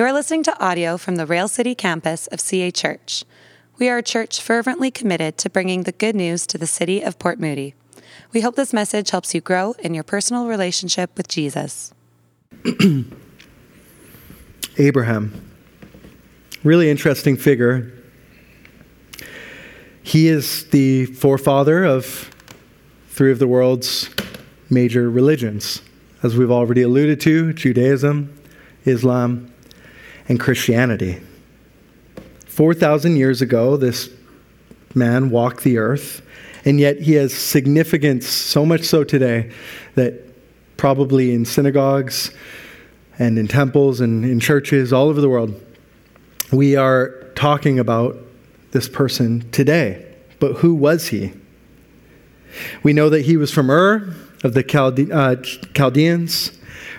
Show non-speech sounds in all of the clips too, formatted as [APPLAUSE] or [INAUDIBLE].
You are listening to audio from the Rail City campus of CA Church. We are a church fervently committed to bringing the good news to the city of Port Moody. We hope this message helps you grow in your personal relationship with Jesus. [CLEARS THROAT] Abraham. Really interesting figure. He is the forefather of three of the world's major religions, as we've already alluded to Judaism, Islam, and Christianity. 4,000 years ago, this man walked the earth, and yet he has significance so much so today that probably in synagogues and in temples and in churches all over the world, we are talking about this person today. But who was he? We know that he was from Ur of the Chalde- uh, Chaldeans.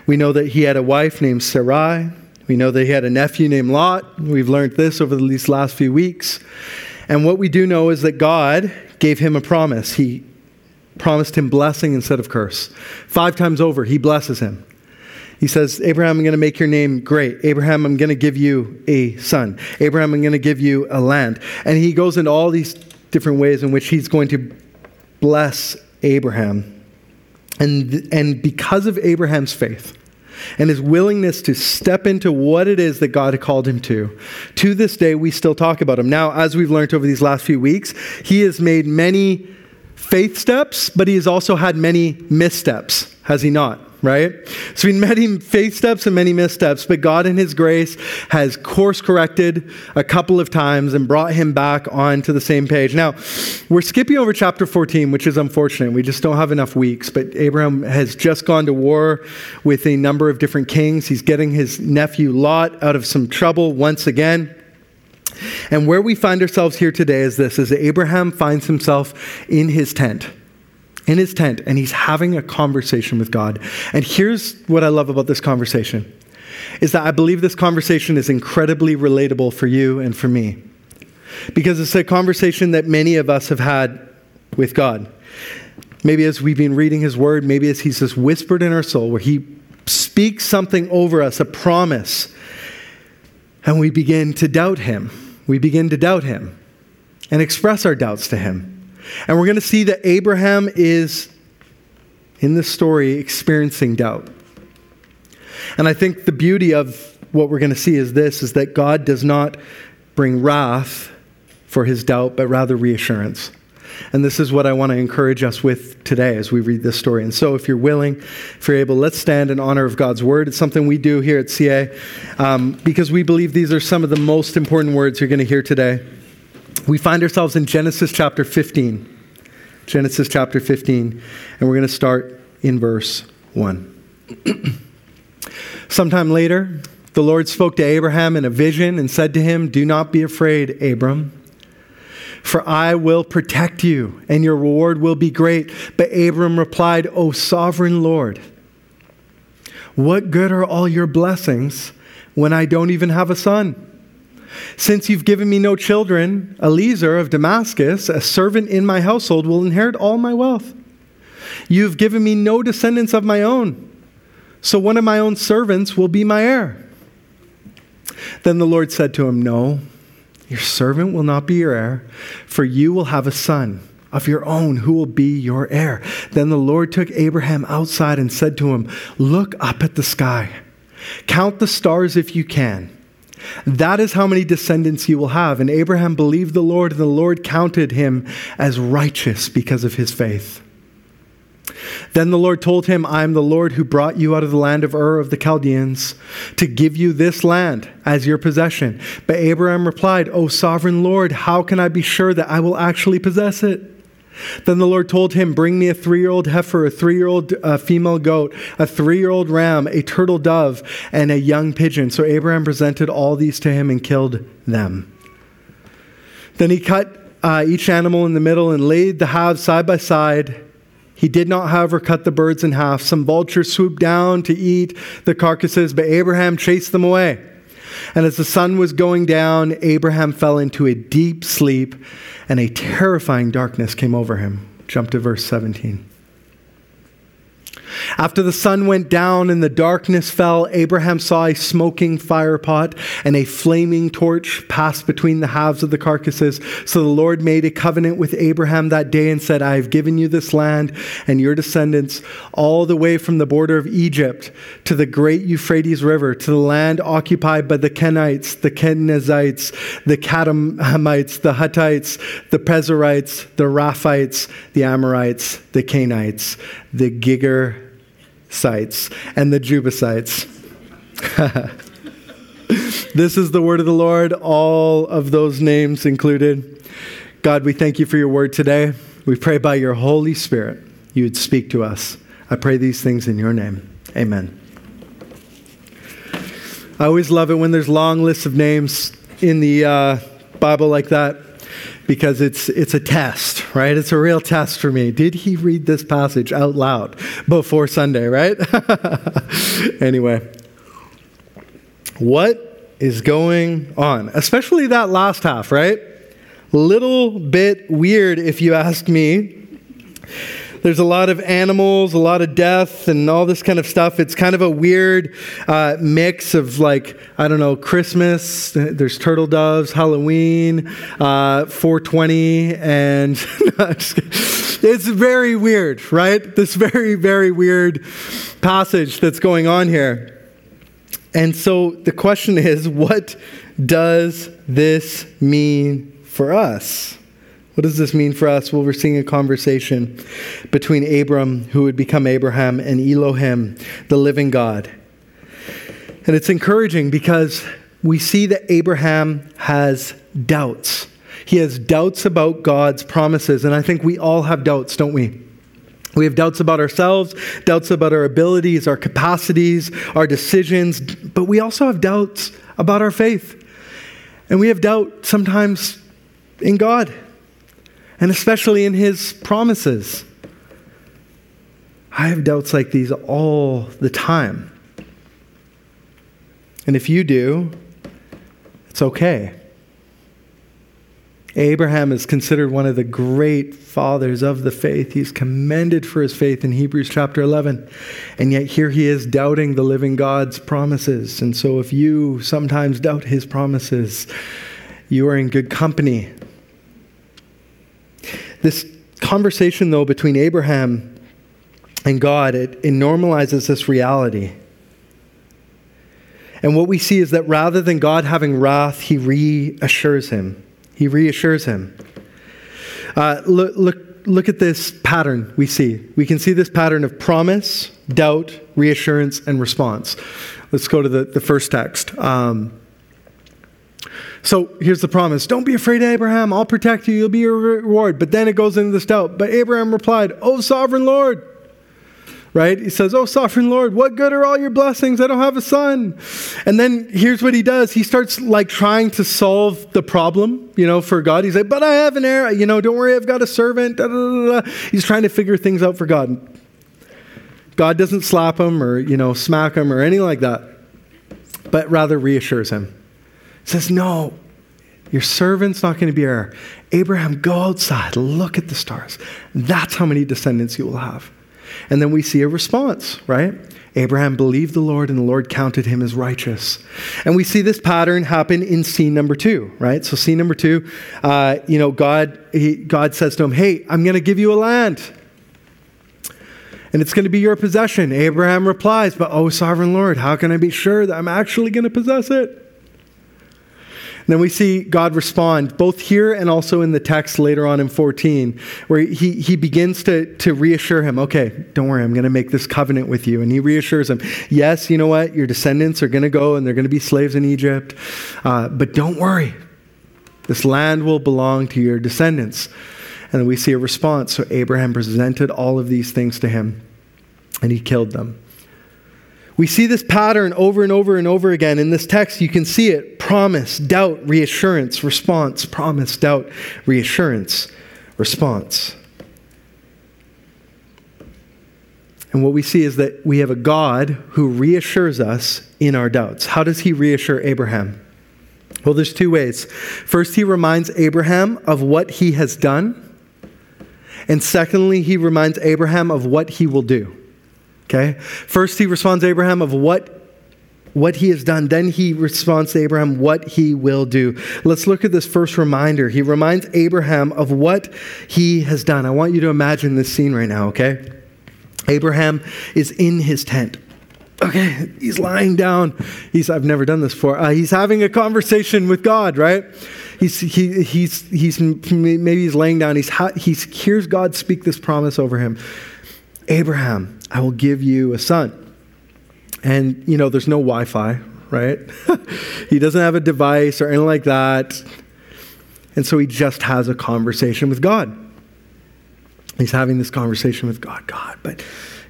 We know that he had a wife named Sarai. We know that he had a nephew named Lot. We've learned this over these last few weeks. And what we do know is that God gave him a promise. He promised him blessing instead of curse. Five times over, he blesses him. He says, Abraham, I'm going to make your name great. Abraham, I'm going to give you a son. Abraham, I'm going to give you a land. And he goes into all these different ways in which he's going to bless Abraham. And, and because of Abraham's faith, and his willingness to step into what it is that God had called him to. To this day, we still talk about him. Now, as we've learned over these last few weeks, he has made many faith steps, but he has also had many missteps, has he not? Right? So we met him faith steps and many missteps, but God in his grace has course corrected a couple of times and brought him back onto the same page. Now, we're skipping over chapter 14, which is unfortunate. We just don't have enough weeks, but Abraham has just gone to war with a number of different kings. He's getting his nephew Lot out of some trouble once again. And where we find ourselves here today is this is Abraham finds himself in his tent in his tent and he's having a conversation with God. And here's what I love about this conversation is that I believe this conversation is incredibly relatable for you and for me. Because it's a conversation that many of us have had with God. Maybe as we've been reading his word, maybe as he's just whispered in our soul where he speaks something over us, a promise, and we begin to doubt him. We begin to doubt him and express our doubts to him. And we're going to see that Abraham is, in this story, experiencing doubt. And I think the beauty of what we're going to see is this is that God does not bring wrath for his doubt, but rather reassurance. And this is what I want to encourage us with today as we read this story. And so, if you're willing, if you're able, let's stand in honor of God's word. It's something we do here at CA um, because we believe these are some of the most important words you're going to hear today. We find ourselves in Genesis chapter 15. Genesis chapter 15, and we're going to start in verse 1. [CLEARS THROAT] Sometime later, the Lord spoke to Abraham in a vision and said to him, Do not be afraid, Abram, for I will protect you, and your reward will be great. But Abram replied, O sovereign Lord, what good are all your blessings when I don't even have a son? Since you've given me no children, Eliezer of Damascus, a servant in my household, will inherit all my wealth. You've given me no descendants of my own, so one of my own servants will be my heir. Then the Lord said to him, No, your servant will not be your heir, for you will have a son of your own who will be your heir. Then the Lord took Abraham outside and said to him, Look up at the sky, count the stars if you can. That is how many descendants you will have. And Abraham believed the Lord, and the Lord counted him as righteous because of his faith. Then the Lord told him, I am the Lord who brought you out of the land of Ur of the Chaldeans to give you this land as your possession. But Abraham replied, O sovereign Lord, how can I be sure that I will actually possess it? Then the Lord told him, Bring me a three year old heifer, a three year old uh, female goat, a three year old ram, a turtle dove, and a young pigeon. So Abraham presented all these to him and killed them. Then he cut uh, each animal in the middle and laid the halves side by side. He did not, however, cut the birds in half. Some vultures swooped down to eat the carcasses, but Abraham chased them away. And as the sun was going down, Abraham fell into a deep sleep and a terrifying darkness came over him. Jump to verse 17. After the sun went down and the darkness fell, Abraham saw a smoking fire pot and a flaming torch pass between the halves of the carcasses. So the Lord made a covenant with Abraham that day and said, I have given you this land and your descendants all the way from the border of Egypt to the great Euphrates River, to the land occupied by the Kenites, the Kenizzites, the Kadmonites, the Hittites, the Perizzites, the Rephaites, the Amorites, the Canaanites, the Giger sites and the Jebusites. [LAUGHS] this is the word of the Lord, all of those names included. God, we thank you for your word today. We pray by your Holy Spirit you would speak to us. I pray these things in your name. Amen. I always love it when there's long lists of names in the uh, Bible like that because it's, it's a test, right? It's a real test for me. Did he read this passage out loud before Sunday, right? [LAUGHS] anyway, what is going on? Especially that last half, right? Little bit weird, if you ask me. There's a lot of animals, a lot of death, and all this kind of stuff. It's kind of a weird uh, mix of, like, I don't know, Christmas, there's turtle doves, Halloween, uh, 420, and [LAUGHS] it's very weird, right? This very, very weird passage that's going on here. And so the question is what does this mean for us? What does this mean for us? Well, we're seeing a conversation between Abram, who would become Abraham, and Elohim, the living God. And it's encouraging because we see that Abraham has doubts. He has doubts about God's promises. And I think we all have doubts, don't we? We have doubts about ourselves, doubts about our abilities, our capacities, our decisions, but we also have doubts about our faith. And we have doubt sometimes in God and especially in his promises. I have doubts like these all the time. And if you do, it's okay. Abraham is considered one of the great fathers of the faith. He's commended for his faith in Hebrews chapter 11. And yet here he is doubting the living God's promises. And so if you sometimes doubt his promises, you are in good company. This conversation, though, between Abraham and God, it, it normalizes this reality. And what we see is that rather than God having wrath, he reassures him. He reassures him. Uh, look, look, look at this pattern we see. We can see this pattern of promise, doubt, reassurance, and response. Let's go to the, the first text. Um, so here's the promise Don't be afraid, Abraham. I'll protect you. You'll be your reward. But then it goes into this doubt. But Abraham replied, Oh, sovereign Lord. Right? He says, Oh, sovereign Lord, what good are all your blessings? I don't have a son. And then here's what he does. He starts like trying to solve the problem, you know, for God. He's like, But I have an heir. You know, don't worry, I've got a servant. Da, da, da, He's trying to figure things out for God. God doesn't slap him or, you know, smack him or anything like that, but rather reassures him says, No, your servant's not going to be heir. Abraham, go outside, look at the stars. That's how many descendants you will have. And then we see a response, right? Abraham believed the Lord, and the Lord counted him as righteous. And we see this pattern happen in scene number two, right? So, scene number two, uh, you know, God, he, God says to him, Hey, I'm going to give you a land, and it's going to be your possession. Abraham replies, But, oh, sovereign Lord, how can I be sure that I'm actually going to possess it? Then we see God respond, both here and also in the text later on in 14, where he, he begins to, to reassure him, okay, don't worry, I'm going to make this covenant with you. And he reassures him, yes, you know what? Your descendants are going to go and they're going to be slaves in Egypt, uh, but don't worry. This land will belong to your descendants. And we see a response. So Abraham presented all of these things to him, and he killed them. We see this pattern over and over and over again. In this text, you can see it promise, doubt, reassurance, response, promise, doubt, reassurance, response. And what we see is that we have a God who reassures us in our doubts. How does he reassure Abraham? Well, there's two ways. First, he reminds Abraham of what he has done. And secondly, he reminds Abraham of what he will do. Okay? First, he responds to Abraham of what what he has done. Then he responds to Abraham what he will do. Let's look at this first reminder. He reminds Abraham of what he has done. I want you to imagine this scene right now, okay? Abraham is in his tent. Okay, he's lying down. He's I've never done this before. Uh, he's having a conversation with God, right? He's he, he's he's maybe he's laying down. He's he hears God speak this promise over him. Abraham, I will give you a son. And, you know, there's no Wi Fi, right? [LAUGHS] he doesn't have a device or anything like that. And so he just has a conversation with God. He's having this conversation with God. God, but,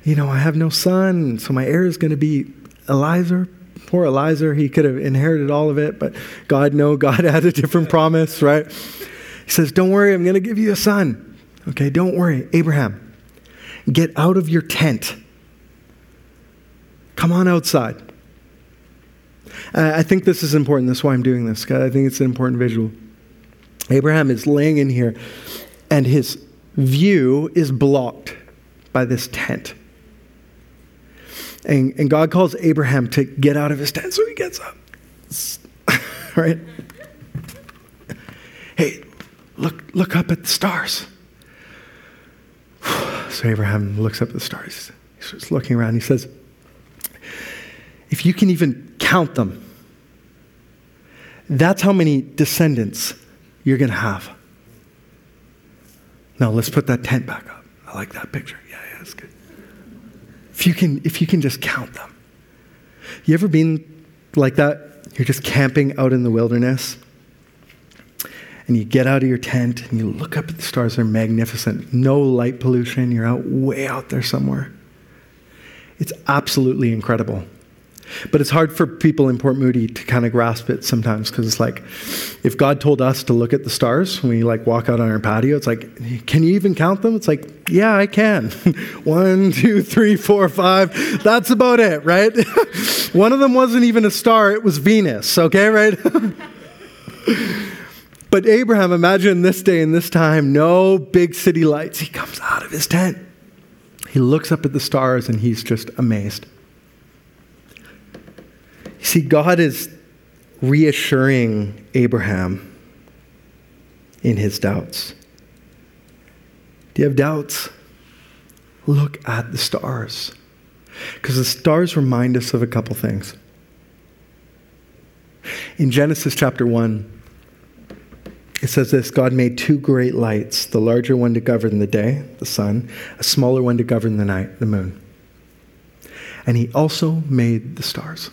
you know, I have no son, so my heir is going to be Eliezer. Poor Eliezer, he could have inherited all of it, but God, no, God [LAUGHS] had a different promise, right? He says, Don't worry, I'm going to give you a son. Okay, don't worry. Abraham, get out of your tent Come on outside. I think this is important. That's why I'm doing this. I think it's an important visual. Abraham is laying in here, and his view is blocked by this tent. And, and God calls Abraham to get out of his tent, so he gets up. [LAUGHS] right? Hey, look, look up at the stars. So Abraham looks up at the stars. He's just looking around. He says, if you can even count them, that's how many descendants you're going to have. Now, let's put that tent back up. I like that picture. Yeah, yeah, that's good. If you can, if you can just count them. You ever been like that? You're just camping out in the wilderness and you get out of your tent and you look up at the stars. They're magnificent. No light pollution. You're out way out there somewhere. It's absolutely incredible. But it's hard for people in Port Moody to kind of grasp it sometimes because it's like, if God told us to look at the stars when we like walk out on our patio, it's like, can you even count them? It's like, yeah, I can. [LAUGHS] One, two, three, four, five. That's about it, right? [LAUGHS] One of them wasn't even a star, it was Venus, okay, right? [LAUGHS] but Abraham, imagine this day and this time, no big city lights. He comes out of his tent. He looks up at the stars and he's just amazed. You see, God is reassuring Abraham in his doubts. Do you have doubts? Look at the stars. Because the stars remind us of a couple things. In Genesis chapter 1, it says this God made two great lights, the larger one to govern the day, the sun, a smaller one to govern the night, the moon. And he also made the stars.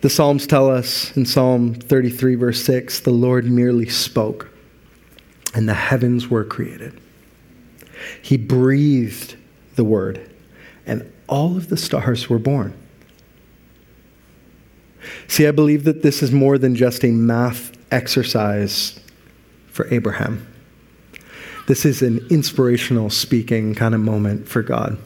The Psalms tell us in Psalm 33, verse 6, the Lord merely spoke, and the heavens were created. He breathed the word, and all of the stars were born. See, I believe that this is more than just a math exercise for Abraham. This is an inspirational speaking kind of moment for God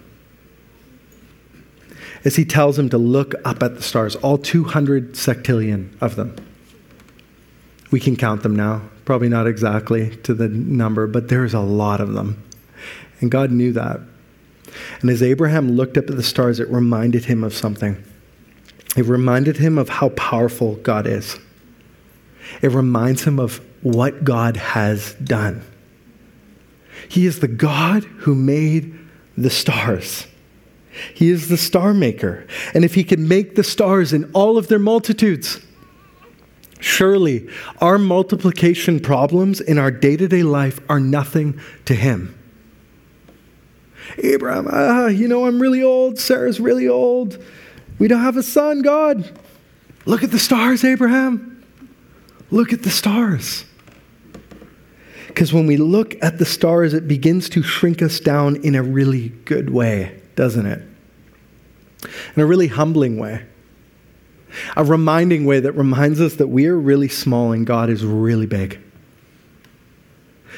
as he tells him to look up at the stars, all 200 sextillion of them. We can count them now, probably not exactly to the number, but there's a lot of them. And God knew that. And as Abraham looked up at the stars, it reminded him of something. It reminded him of how powerful God is. It reminds him of what God has done. He is the God who made the stars. He is the star maker. And if he can make the stars in all of their multitudes, surely our multiplication problems in our day to day life are nothing to him. Abraham, ah, you know, I'm really old. Sarah's really old. We don't have a son, God. Look at the stars, Abraham. Look at the stars. Because when we look at the stars, it begins to shrink us down in a really good way doesn't it? In a really humbling way. A reminding way that reminds us that we are really small and God is really big.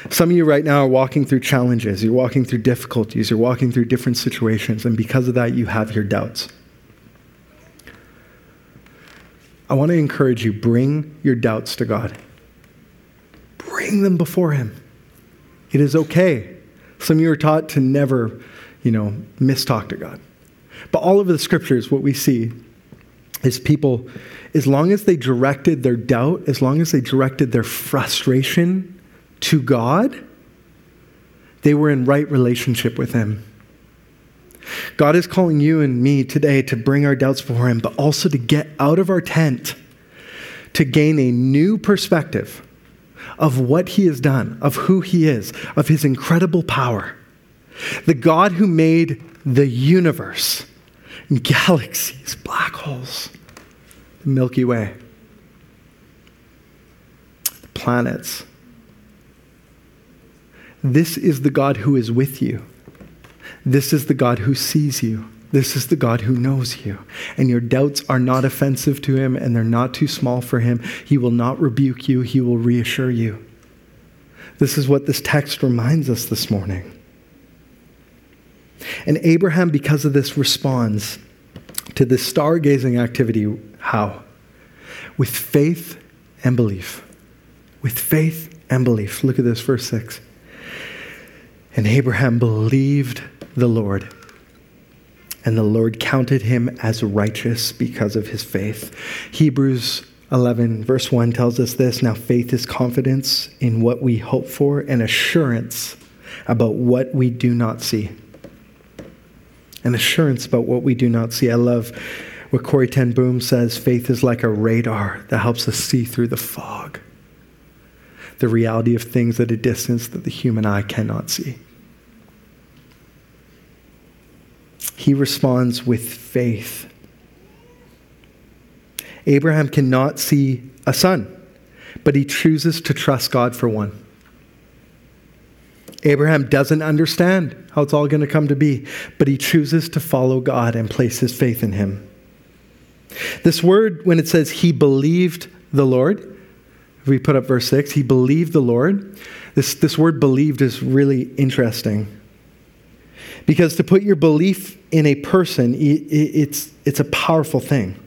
Some of you right now are walking through challenges, you're walking through difficulties, you're walking through different situations, and because of that, you have your doubts. I want to encourage you bring your doubts to God. Bring them before Him. It is okay Some of you are taught to never, you know, mistalk to God. But all over the scriptures, what we see is people, as long as they directed their doubt, as long as they directed their frustration to God, they were in right relationship with Him. God is calling you and me today to bring our doubts before Him, but also to get out of our tent to gain a new perspective of what He has done, of who He is, of His incredible power. The God who made the universe, galaxies, black holes, the Milky Way, the planets. This is the God who is with you. This is the God who sees you. This is the God who knows you. And your doubts are not offensive to him and they're not too small for him. He will not rebuke you, he will reassure you. This is what this text reminds us this morning. And Abraham, because of this, responds to this stargazing activity. How? With faith and belief. With faith and belief. Look at this, verse 6. And Abraham believed the Lord. And the Lord counted him as righteous because of his faith. Hebrews 11, verse 1 tells us this Now faith is confidence in what we hope for and assurance about what we do not see. An assurance about what we do not see. I love what Corrie ten Boom says faith is like a radar that helps us see through the fog, the reality of things at a distance that the human eye cannot see. He responds with faith. Abraham cannot see a son, but he chooses to trust God for one. Abraham doesn't understand how it's all going to come to be, but he chooses to follow God and place his faith in him. This word, when it says he believed the Lord, if we put up verse 6, he believed the Lord. This, this word believed is really interesting. Because to put your belief in a person, it's, it's a powerful thing.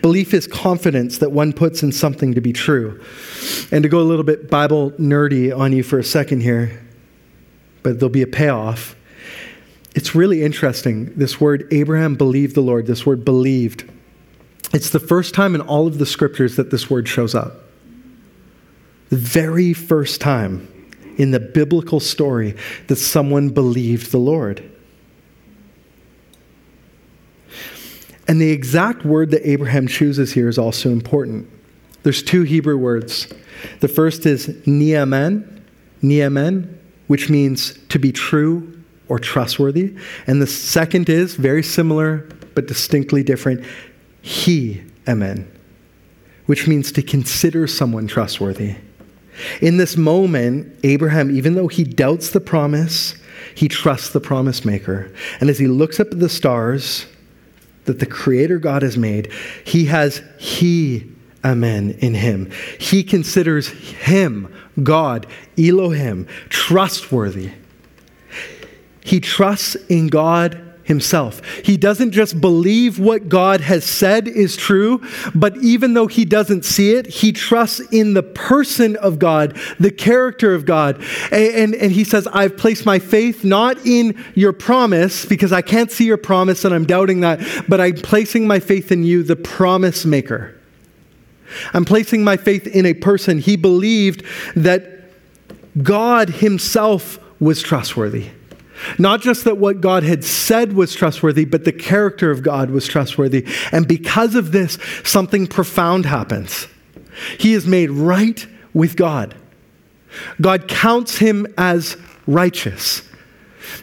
Belief is confidence that one puts in something to be true. And to go a little bit Bible nerdy on you for a second here, but there'll be a payoff. It's really interesting. This word, Abraham believed the Lord, this word believed. It's the first time in all of the scriptures that this word shows up. The very first time in the biblical story that someone believed the Lord. And the exact word that Abraham chooses here is also important. There's two Hebrew words. The first is niamen, niamen, which means to be true or trustworthy. And the second is very similar but distinctly different, he, amen, which means to consider someone trustworthy. In this moment, Abraham, even though he doubts the promise, he trusts the promise maker. And as he looks up at the stars that the Creator God has made, he has He, Amen, in him. He considers him, God, Elohim, trustworthy. He trusts in God himself. He doesn't just believe what God has said is true, but even though he doesn't see it, he trusts in the person of God, the character of God. And, and, and, he says, I've placed my faith not in your promise, because I can't see your promise and I'm doubting that, but I'm placing my faith in you, the promise maker. I'm placing my faith in a person. He believed that God himself was trustworthy. Not just that what God had said was trustworthy, but the character of God was trustworthy. And because of this, something profound happens. He is made right with God. God counts him as righteous.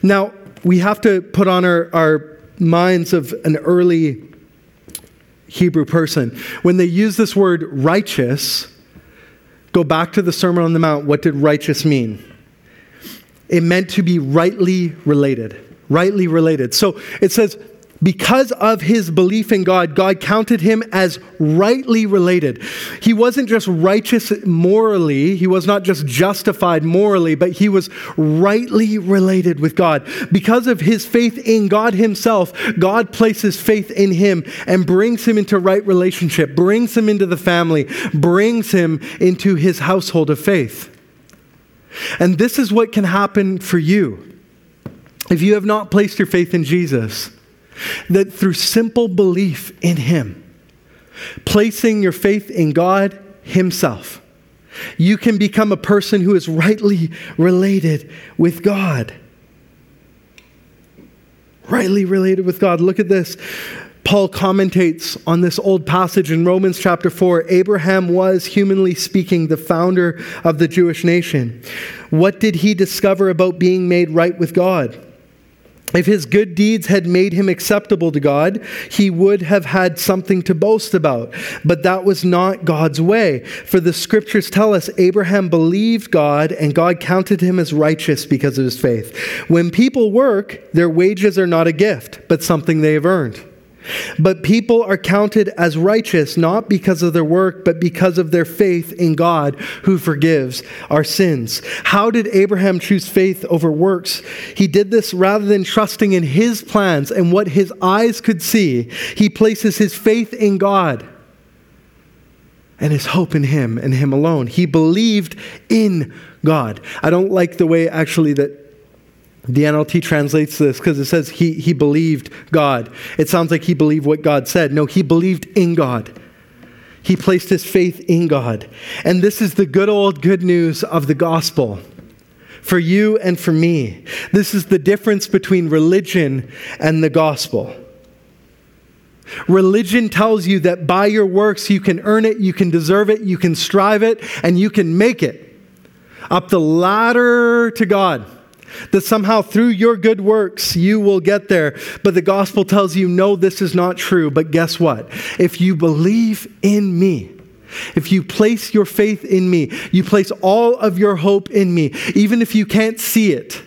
Now, we have to put on our, our minds of an early Hebrew person. When they use this word righteous, go back to the Sermon on the Mount. What did righteous mean? It meant to be rightly related. Rightly related. So it says, because of his belief in God, God counted him as rightly related. He wasn't just righteous morally, he was not just justified morally, but he was rightly related with God. Because of his faith in God himself, God places faith in him and brings him into right relationship, brings him into the family, brings him into his household of faith. And this is what can happen for you if you have not placed your faith in Jesus. That through simple belief in Him, placing your faith in God Himself, you can become a person who is rightly related with God. Rightly related with God. Look at this. Paul commentates on this old passage in Romans chapter 4. Abraham was, humanly speaking, the founder of the Jewish nation. What did he discover about being made right with God? If his good deeds had made him acceptable to God, he would have had something to boast about. But that was not God's way. For the scriptures tell us Abraham believed God and God counted him as righteous because of his faith. When people work, their wages are not a gift, but something they have earned. But people are counted as righteous not because of their work, but because of their faith in God who forgives our sins. How did Abraham choose faith over works? He did this rather than trusting in his plans and what his eyes could see. He places his faith in God and his hope in him and him alone. He believed in God. I don't like the way actually that the NLT translates this because it says he, he believed God. It sounds like he believed what God said. No, he believed in God. He placed his faith in God. And this is the good old good news of the gospel for you and for me. This is the difference between religion and the gospel. Religion tells you that by your works you can earn it, you can deserve it, you can strive it, and you can make it up the ladder to God that somehow through your good works you will get there. But the gospel tells you, no, this is not true. But guess what? If you believe in me, if you place your faith in me, you place all of your hope in me, even if you can't see it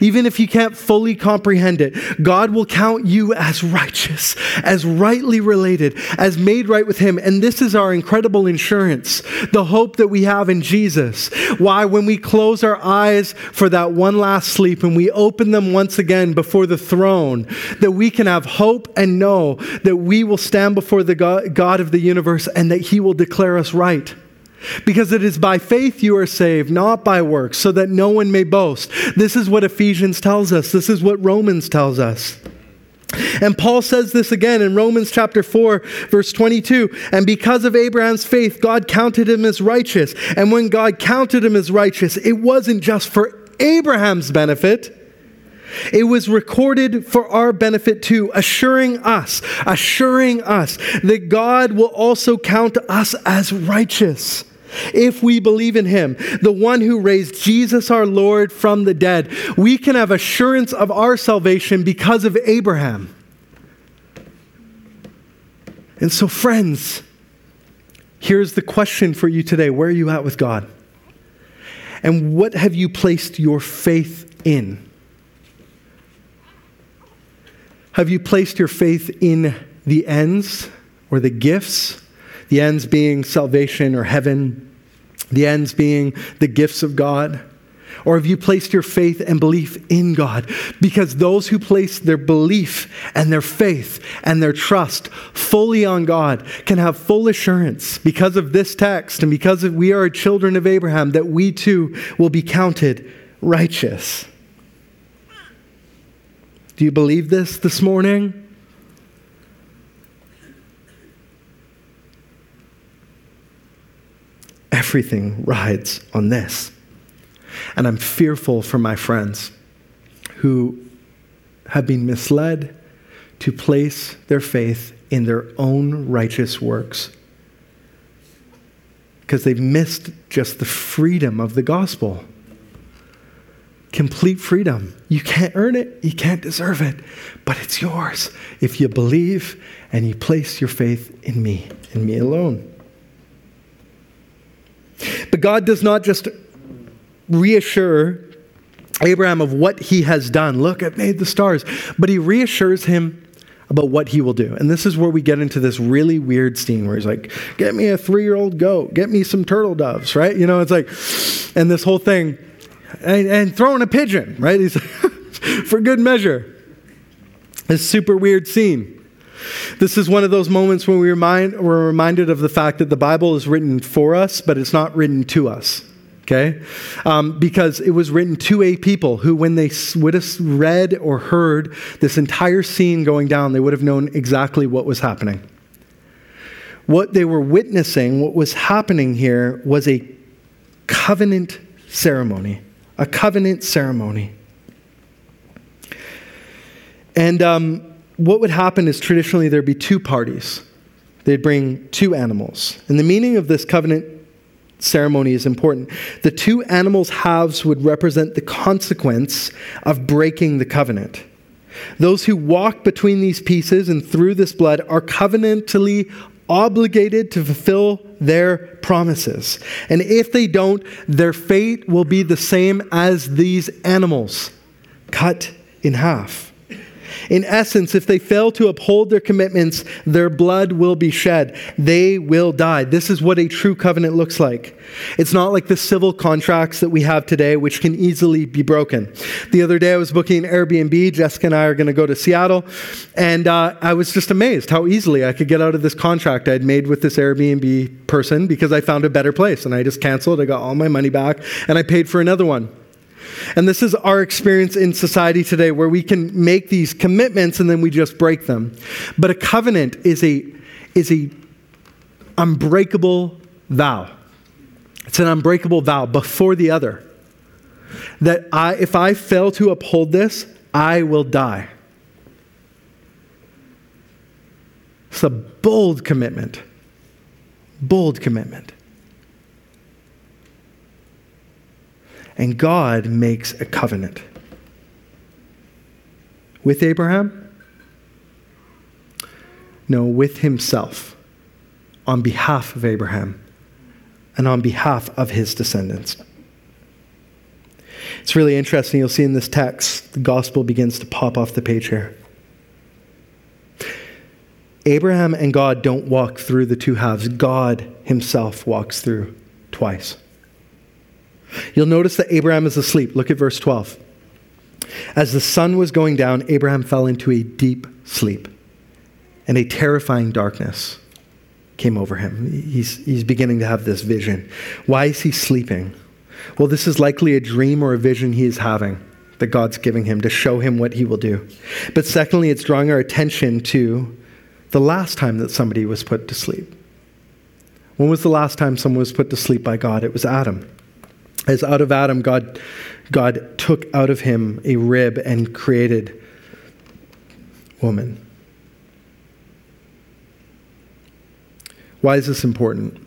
even if you can't fully comprehend it, God will count you as righteous, as rightly related, as made right with Him. And this is our incredible insurance, the hope that we have in Jesus. Why, when we close our eyes for that one last sleep and we open them once again before the throne, that we can have hope and know that we will stand before the God of the universe and that He will declare us right. Because it is by faith you are saved, not by works, so that no one may boast. This is what Ephesians tells us. This is what Romans tells us. And Paul says this again in Romans chapter 4, verse 22. And because of Abraham's faith, God counted him as righteous. And when God counted him as righteous, it wasn't just for Abraham's benefit. It was recorded for our benefit too, assuring us, assuring us that God will also count us as righteous if we believe in him, the one who raised Jesus our Lord from the dead, we can have assurance of our salvation because of Abraham. And so, friends, here's the question for you today Where are you at with God? And what have you placed your faith in? Have you placed your faith in the ends or the gifts? the ends being salvation or heaven, the ends being the gifts of God? Or have you placed your faith and belief in God? Because those who place their belief and their faith and their trust fully on God can have full assurance because of this text and because we are children of Abraham that we too will be counted righteous. Do you believe this this morning? Everything rides on this. And I'm fearful for my friends who have been misled to place their faith in their own righteous works because they've missed just the freedom of the gospel. Complete freedom. You can't earn it, you can't deserve it, but it's yours if you believe and you place your faith in me, in me alone. But God does not just reassure Abraham of what he has done. Look, I've made the stars. But he reassures him about what he will do. And this is where we get into this really weird scene where he's like, Get me a three year old goat, get me some turtle doves, right? You know, it's like, and this whole thing, and, and throwing a pigeon, right? He's [LAUGHS] for good measure. This super weird scene. This is one of those moments when we remind, we're reminded of the fact that the Bible is written for us, but it's not written to us. okay? Um, because it was written to a people who, when they would have read or heard this entire scene going down, they would have known exactly what was happening. What they were witnessing, what was happening here, was a covenant ceremony. A covenant ceremony. And um, what would happen is traditionally there'd be two parties. They'd bring two animals. And the meaning of this covenant ceremony is important. The two animals' halves would represent the consequence of breaking the covenant. Those who walk between these pieces and through this blood are covenantally obligated to fulfill their promises. And if they don't, their fate will be the same as these animals, cut in half. In essence, if they fail to uphold their commitments, their blood will be shed. They will die. This is what a true covenant looks like. It's not like the civil contracts that we have today, which can easily be broken. The other day, I was booking an Airbnb. Jessica and I are going to go to Seattle. And uh, I was just amazed how easily I could get out of this contract I had made with this Airbnb person because I found a better place. And I just canceled. I got all my money back and I paid for another one. And this is our experience in society today where we can make these commitments and then we just break them. But a covenant is a is a unbreakable vow. It's an unbreakable vow before the other. That I if I fail to uphold this, I will die. It's a bold commitment. Bold commitment. And God makes a covenant with Abraham? No, with himself on behalf of Abraham and on behalf of his descendants. It's really interesting. You'll see in this text, the gospel begins to pop off the page here. Abraham and God don't walk through the two halves, God himself walks through twice. You'll notice that Abraham is asleep. Look at verse 12. As the sun was going down, Abraham fell into a deep sleep, and a terrifying darkness came over him. He's, he's beginning to have this vision. Why is he sleeping? Well, this is likely a dream or a vision he is having that God's giving him to show him what he will do. But secondly, it's drawing our attention to the last time that somebody was put to sleep. When was the last time someone was put to sleep by God? It was Adam. As out of Adam, God, God took out of him a rib and created woman. Why is this important?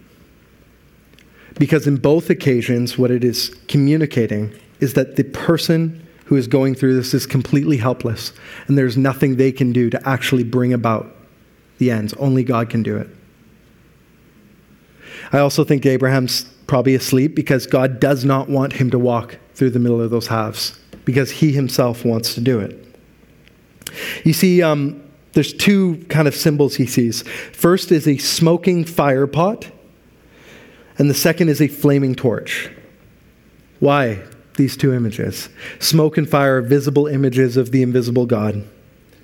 Because in both occasions, what it is communicating is that the person who is going through this is completely helpless, and there's nothing they can do to actually bring about the ends. Only God can do it. I also think Abraham's probably asleep because God does not want him to walk through the middle of those halves because he himself wants to do it. You see, um, there's two kind of symbols he sees. First is a smoking fire pot, and the second is a flaming torch. Why these two images? Smoke and fire are visible images of the invisible God.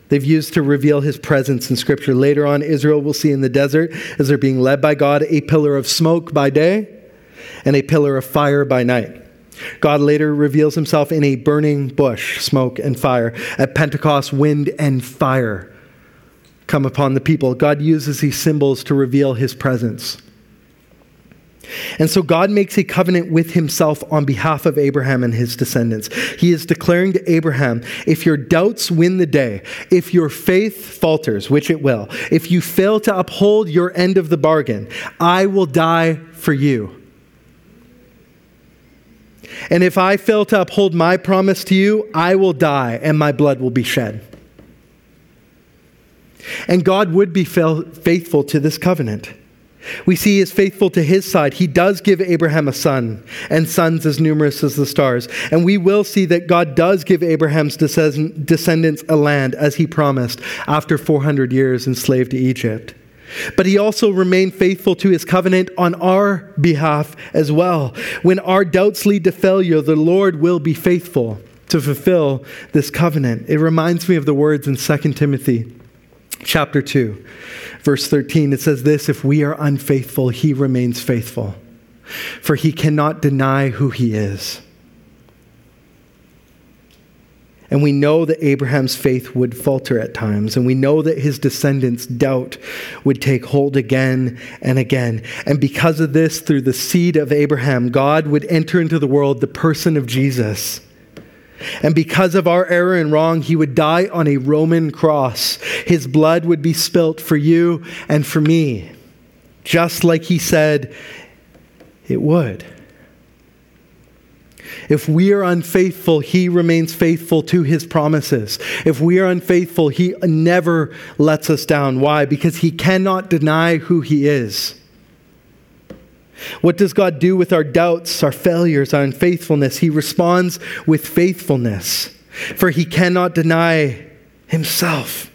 They've used to reveal his presence in Scripture. Later on, Israel will see in the desert, as they're being led by God, a pillar of smoke by day and a pillar of fire by night. God later reveals himself in a burning bush, smoke and fire. At Pentecost, wind and fire come upon the people. God uses these symbols to reveal his presence. And so God makes a covenant with himself on behalf of Abraham and his descendants. He is declaring to Abraham if your doubts win the day, if your faith falters, which it will, if you fail to uphold your end of the bargain, I will die for you. And if I fail to uphold my promise to you, I will die and my blood will be shed. And God would be faithful to this covenant. We see he is faithful to his side. He does give Abraham a son, and sons as numerous as the stars. And we will see that God does give Abraham's descendants a land as he promised after 400 years enslaved to Egypt. But he also remained faithful to his covenant on our behalf as well. When our doubts lead to failure, the Lord will be faithful to fulfill this covenant. It reminds me of the words in 2 Timothy chapter 2, verse 13. It says this If we are unfaithful, he remains faithful. for he cannot deny who he is. And we know that Abraham's faith would falter at times, and we know that his descendants' doubt would take hold again and again. And because of this, through the seed of Abraham, God would enter into the world the person of Jesus. And because of our error and wrong, he would die on a Roman cross. His blood would be spilt for you and for me, just like he said it would. If we are unfaithful, he remains faithful to his promises. If we are unfaithful, he never lets us down. Why? Because he cannot deny who he is. What does God do with our doubts, our failures, our unfaithfulness? He responds with faithfulness, for he cannot deny himself.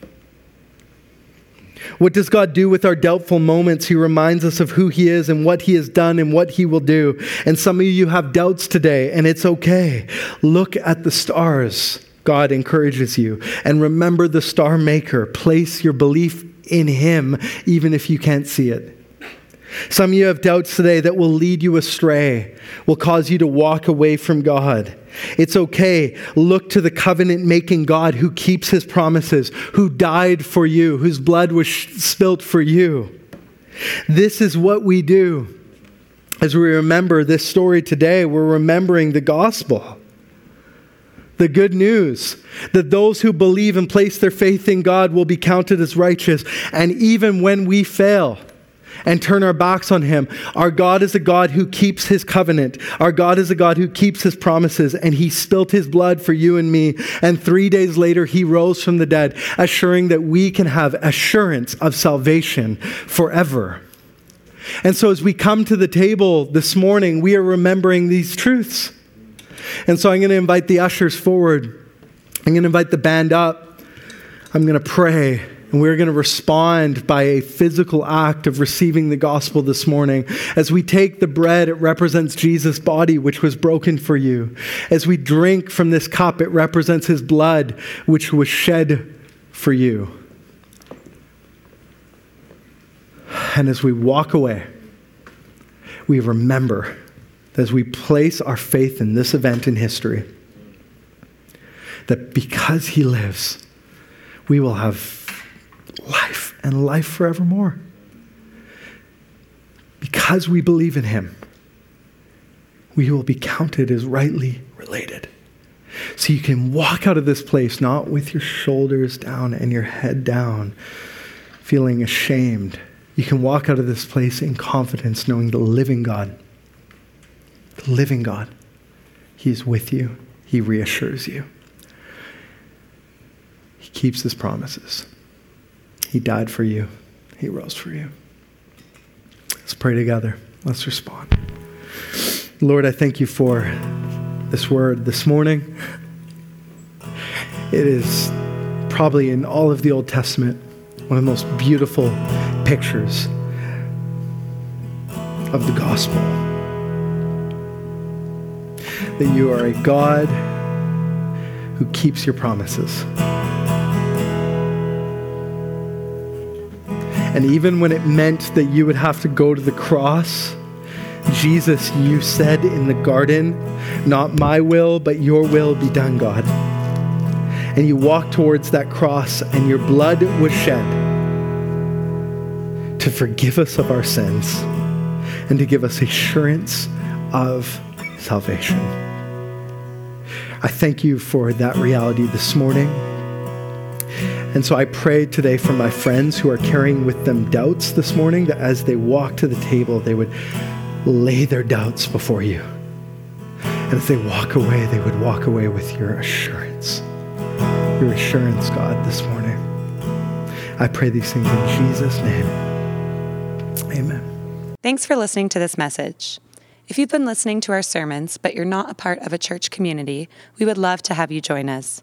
What does God do with our doubtful moments? He reminds us of who He is and what He has done and what He will do. And some of you have doubts today, and it's okay. Look at the stars. God encourages you. And remember the star maker. Place your belief in Him, even if you can't see it. Some of you have doubts today that will lead you astray, will cause you to walk away from God. It's okay. Look to the covenant making God who keeps his promises, who died for you, whose blood was spilt for you. This is what we do. As we remember this story today, we're remembering the gospel. The good news that those who believe and place their faith in God will be counted as righteous. And even when we fail, and turn our backs on him. Our God is a God who keeps his covenant. Our God is a God who keeps his promises, and he spilt his blood for you and me. And three days later, he rose from the dead, assuring that we can have assurance of salvation forever. And so, as we come to the table this morning, we are remembering these truths. And so, I'm going to invite the ushers forward. I'm going to invite the band up. I'm going to pray. And we're going to respond by a physical act of receiving the gospel this morning. As we take the bread, it represents Jesus' body, which was broken for you. As we drink from this cup, it represents his blood, which was shed for you. And as we walk away, we remember as we place our faith in this event in history that because he lives, we will have life and life forevermore. Because we believe in him, we will be counted as rightly related. So you can walk out of this place not with your shoulders down and your head down, feeling ashamed. You can walk out of this place in confidence, knowing the living God, the living God, He is with you, He reassures you, He keeps His promises. He died for you, He rose for you. Let's pray together. Let's respond. Lord, I thank you for this word this morning. It is probably in all of the Old Testament one of the most beautiful pictures of the gospel. That you are a God who keeps your promises. And even when it meant that you would have to go to the cross, Jesus, you said in the garden, Not my will, but your will be done, God. And you walked towards that cross, and your blood was shed to forgive us of our sins and to give us assurance of salvation. I thank you for that reality this morning. And so I pray today for my friends who are carrying with them doubts this morning that as they walk to the table, they would lay their doubts before you. And as they walk away, they would walk away with your assurance. Your assurance, God, this morning. I pray these things in Jesus' name. Amen. Thanks for listening to this message. If you've been listening to our sermons, but you're not a part of a church community, we would love to have you join us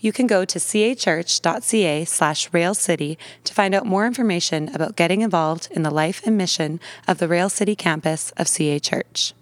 you can go to cachurch.ca slash railcity to find out more information about getting involved in the life and mission of the Rail City campus of CA Church.